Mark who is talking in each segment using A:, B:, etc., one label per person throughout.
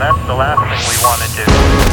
A: that's the last thing we want to do.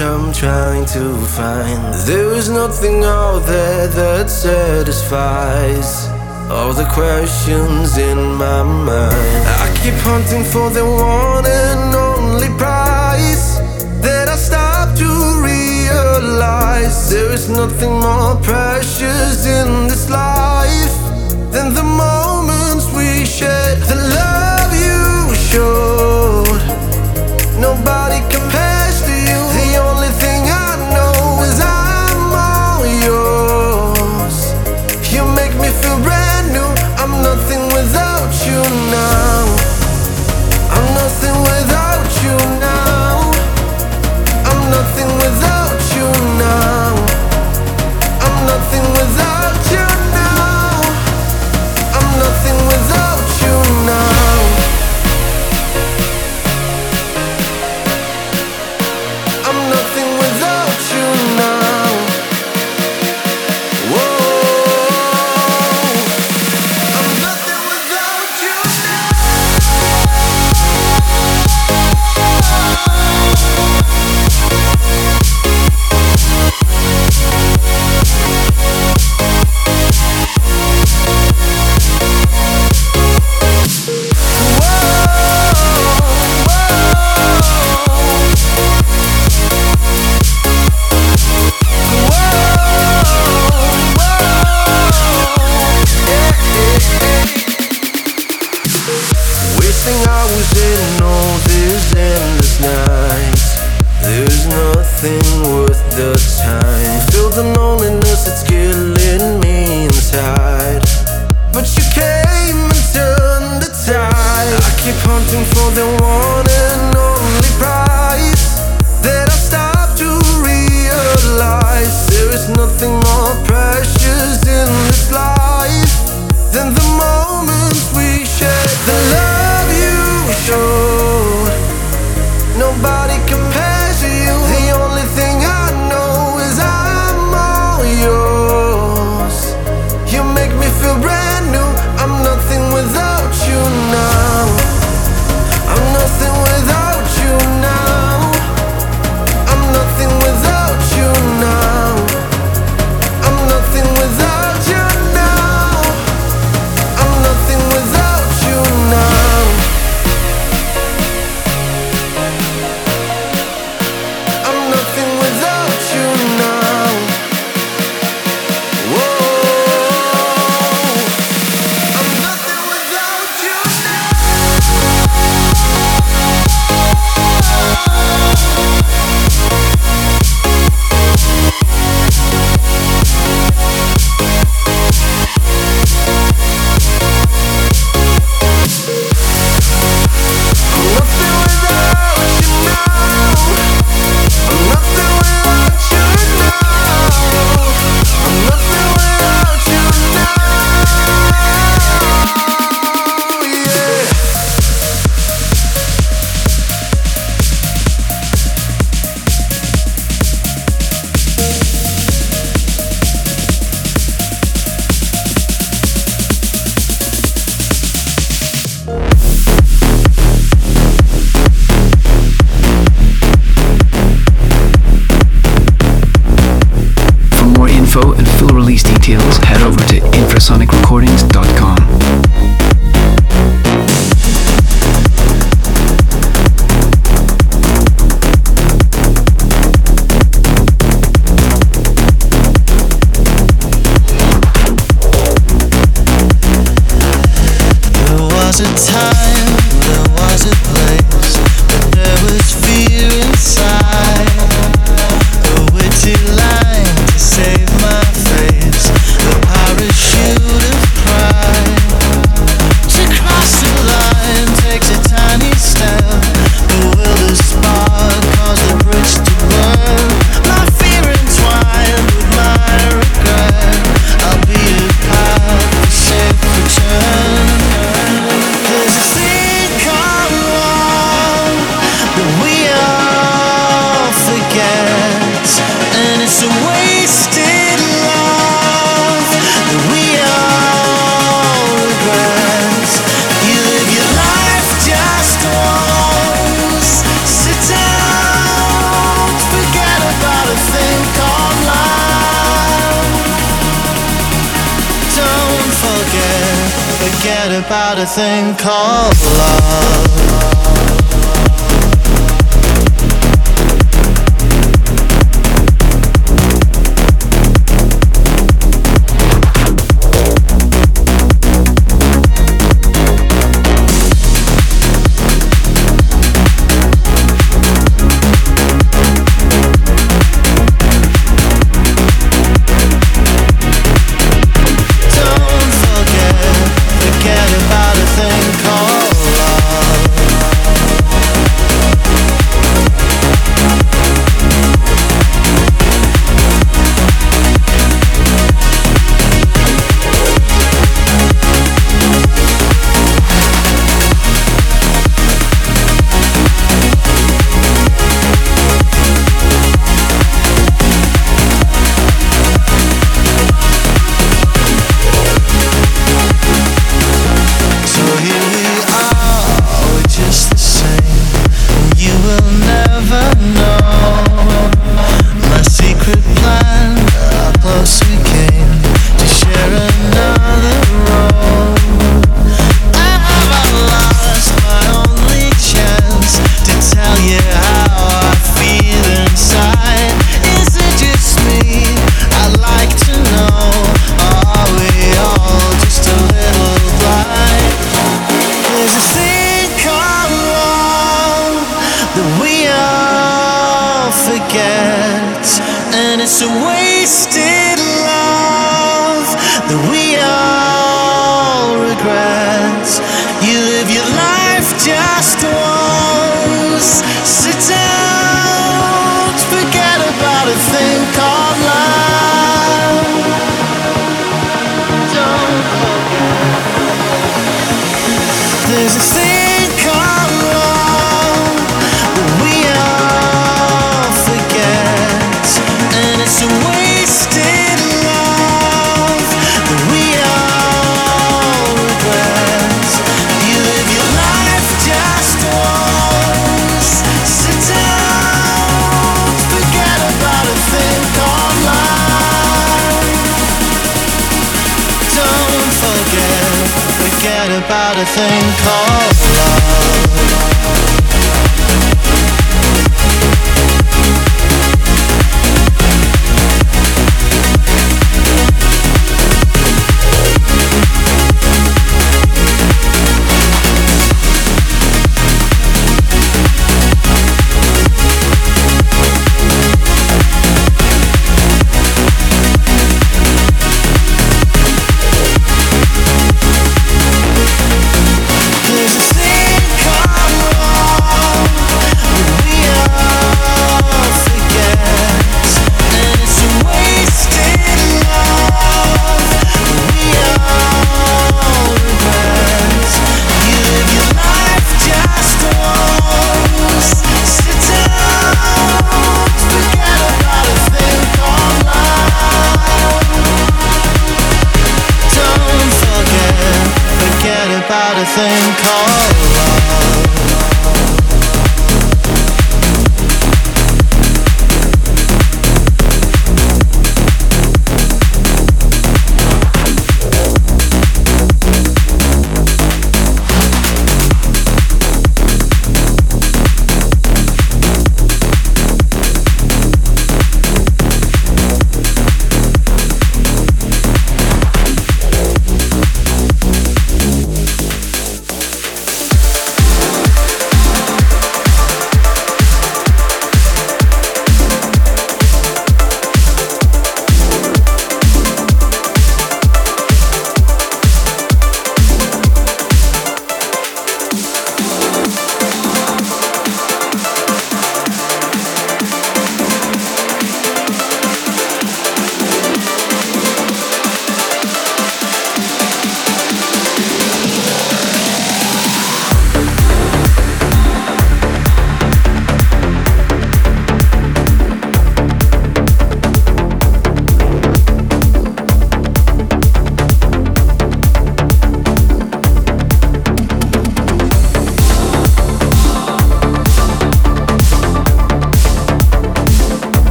B: I'm trying to find. There's nothing out there that satisfies all the questions in my mind. I keep hunting for the one and only prize that I stop to realize there is nothing more precious in this life than the moments we shared. The love you showed, nobody compares.
C: was a place a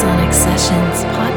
D: Infrasonic Sessions podcast.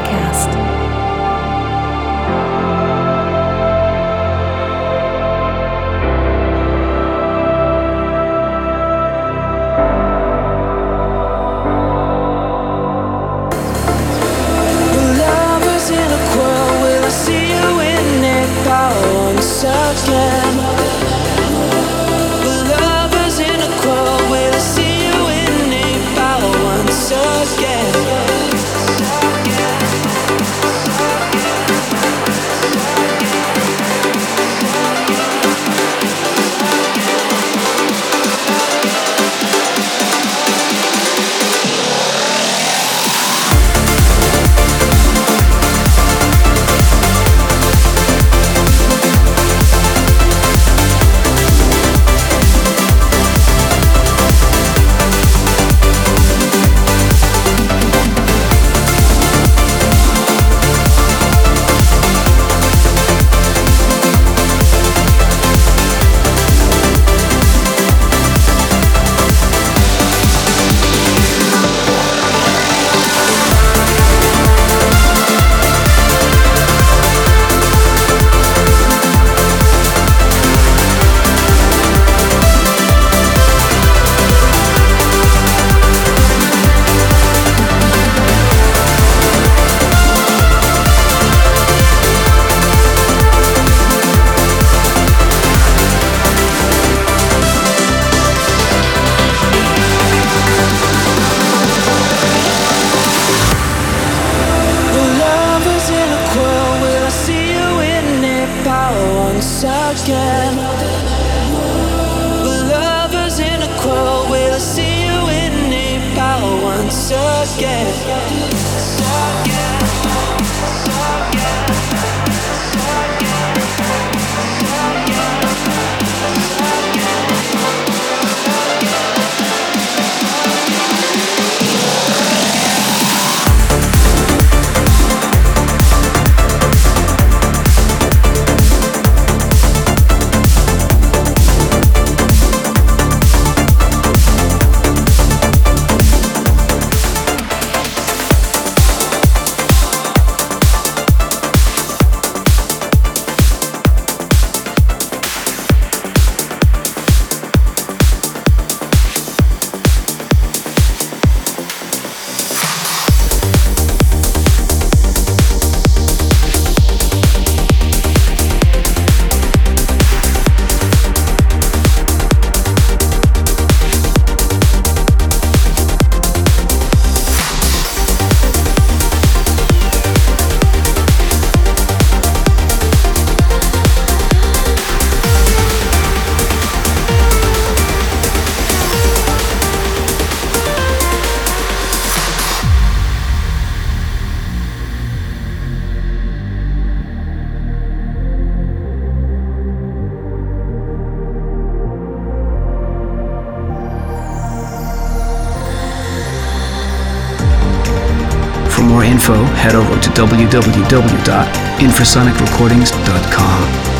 E: More info, head over to www.infrasonicrecordings.com.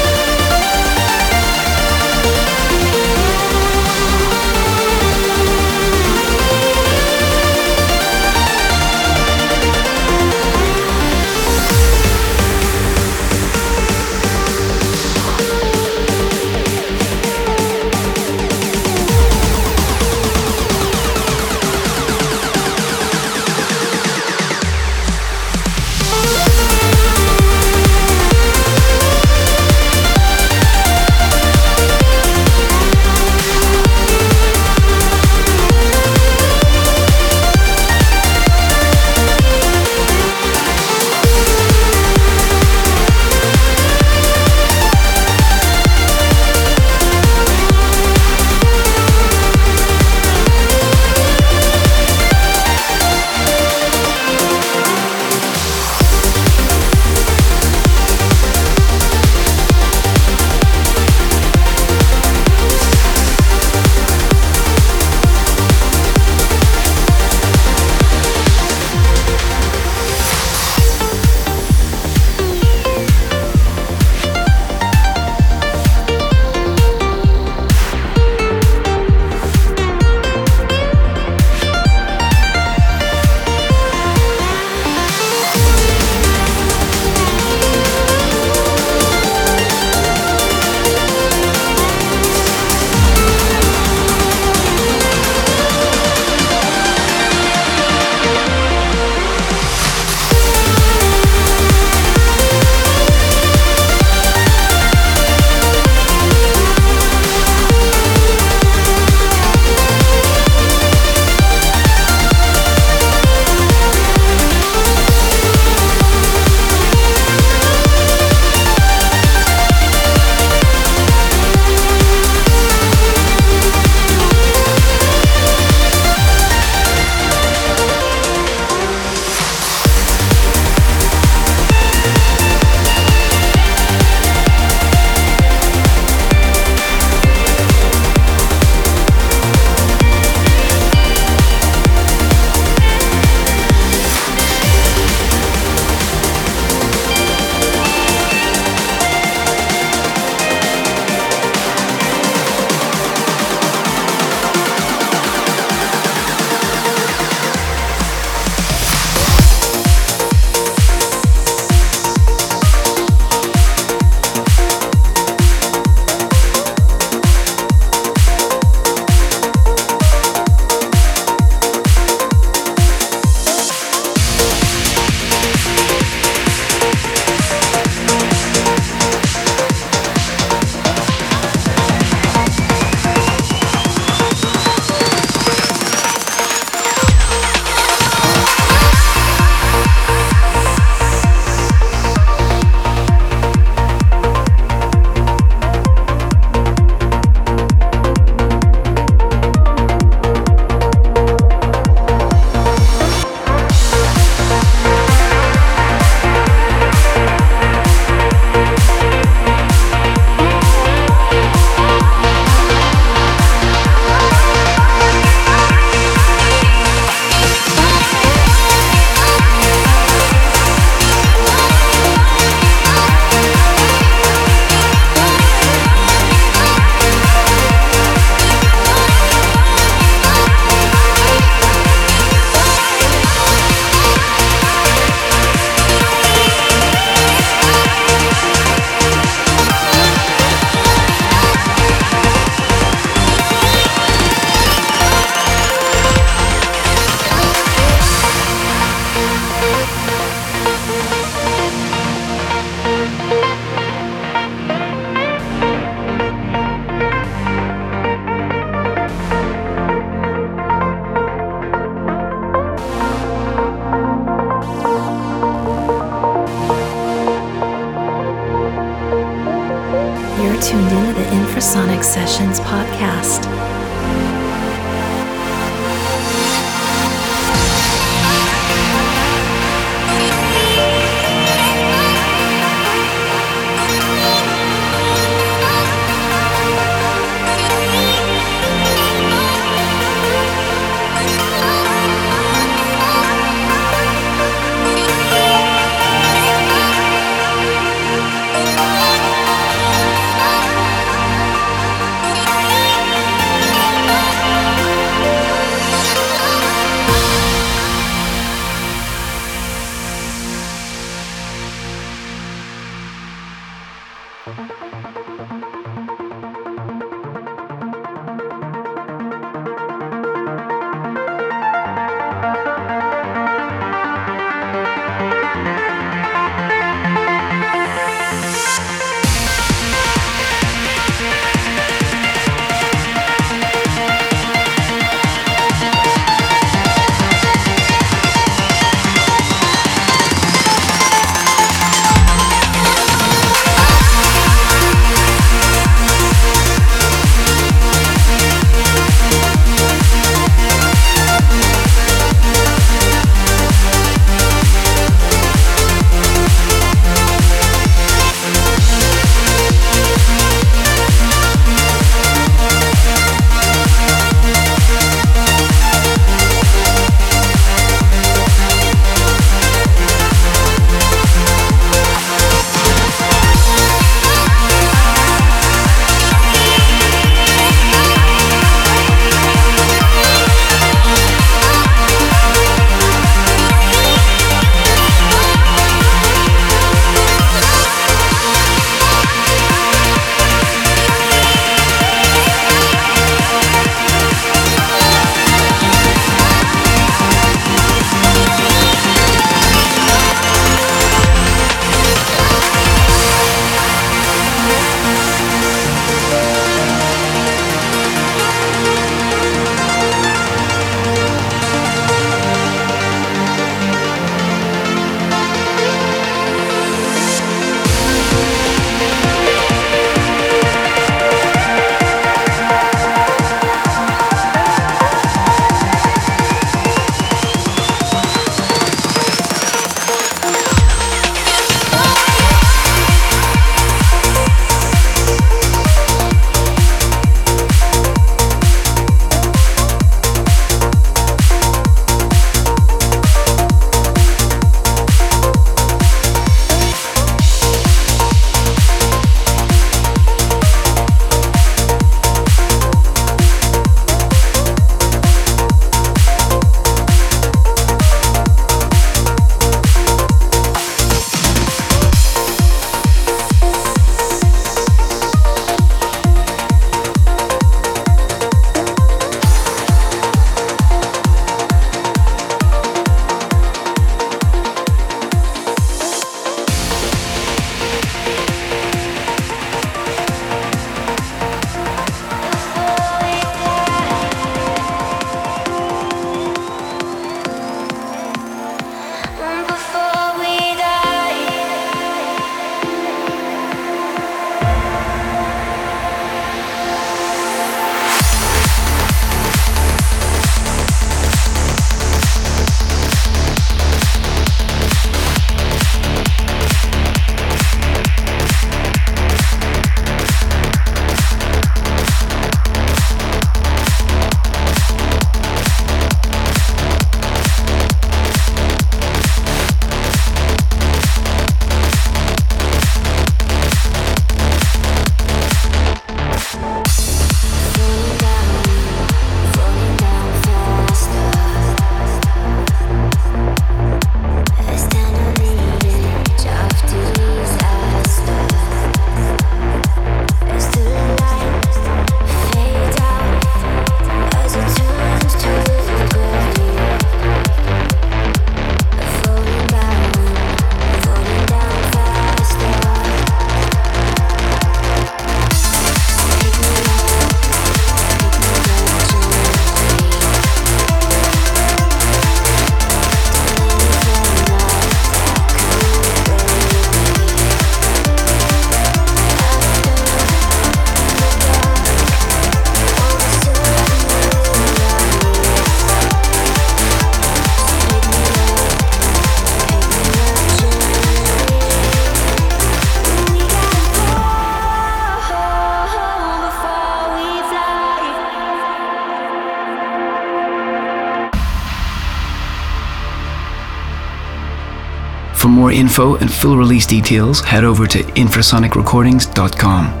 F: info and full release details, head over to infrasonicrecordings.com.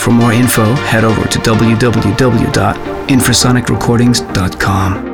E: For more info, head over to www.infrasonicrecordings.com.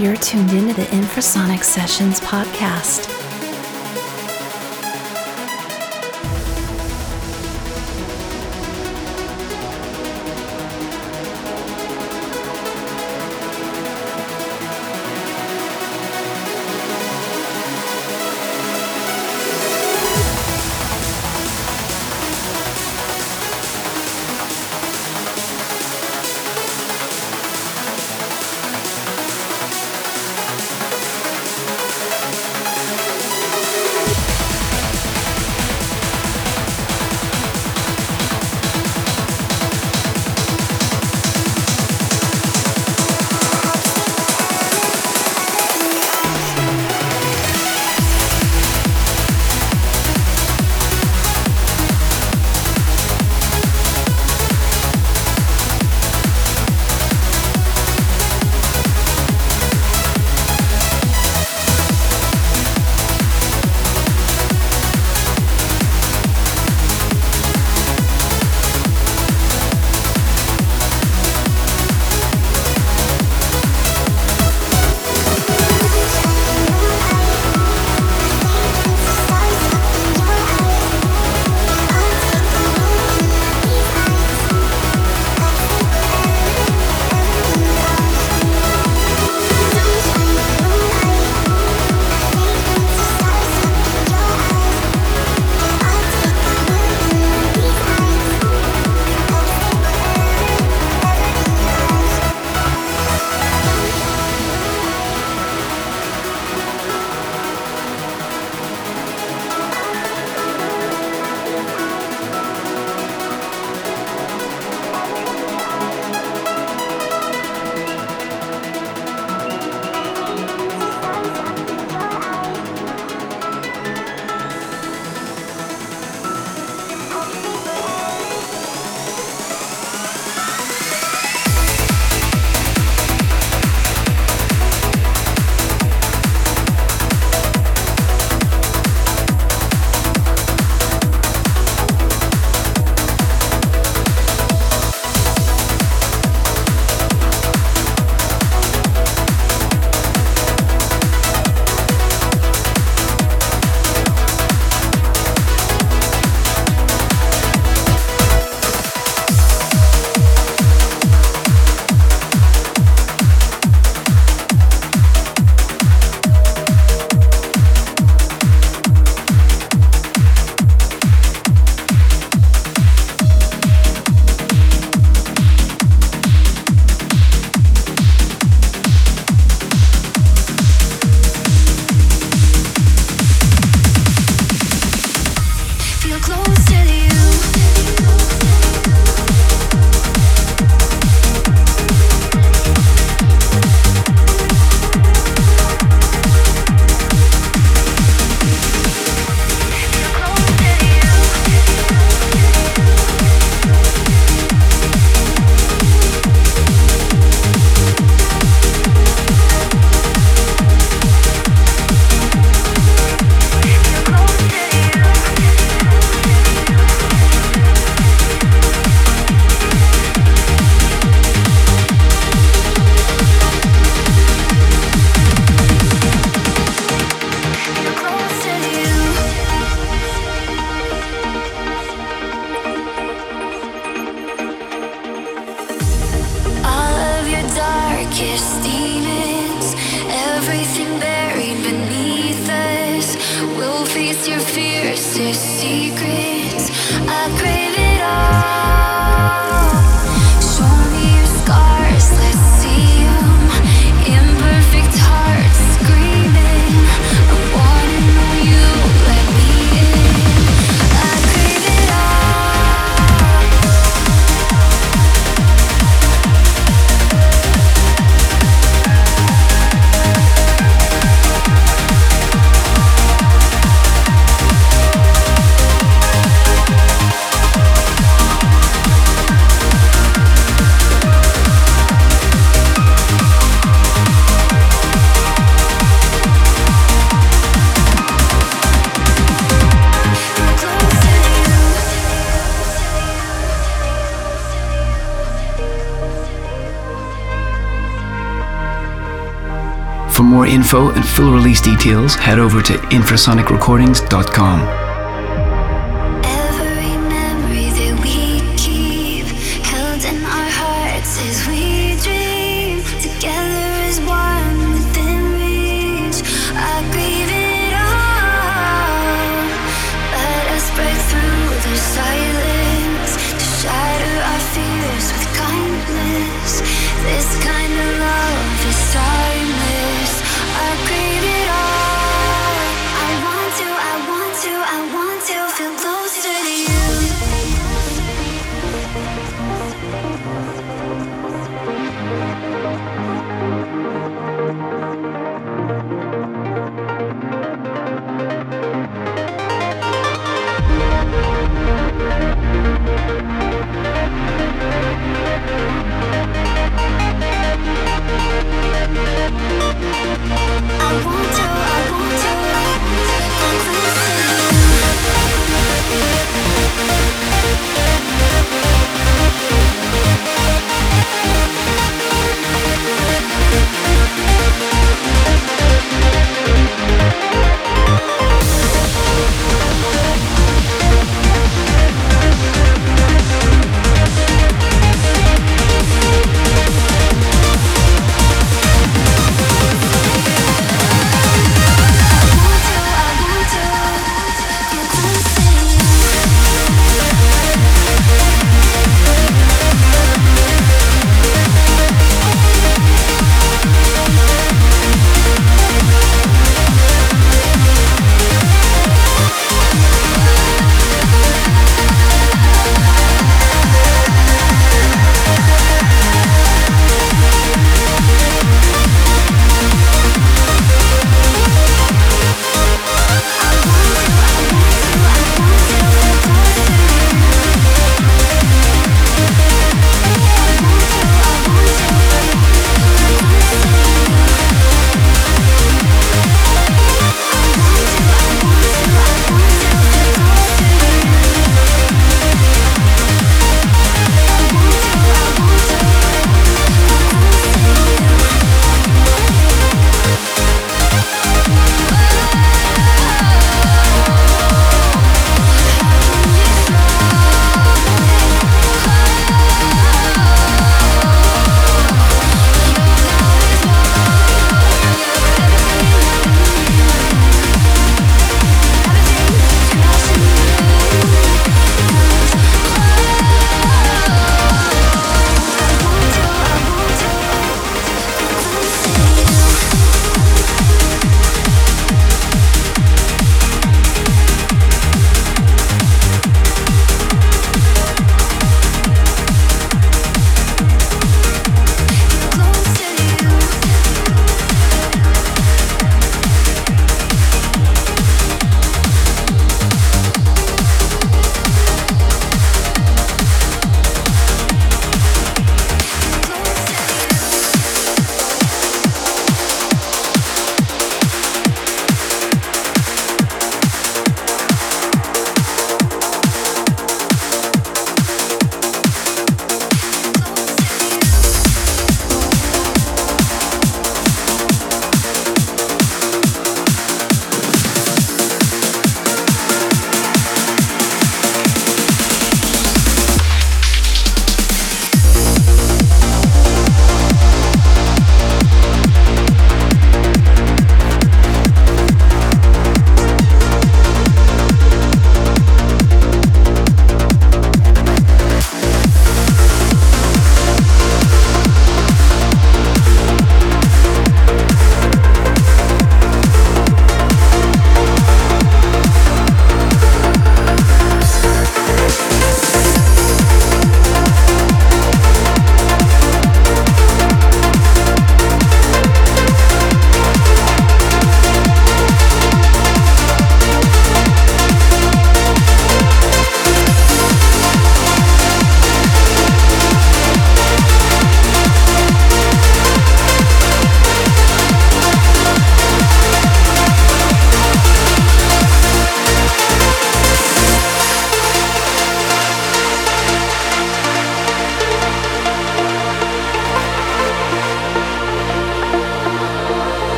G: You're tuned into the Infrasonic Sessions podcast.
F: Info and full release details, head over to infrasonicrecordings.com.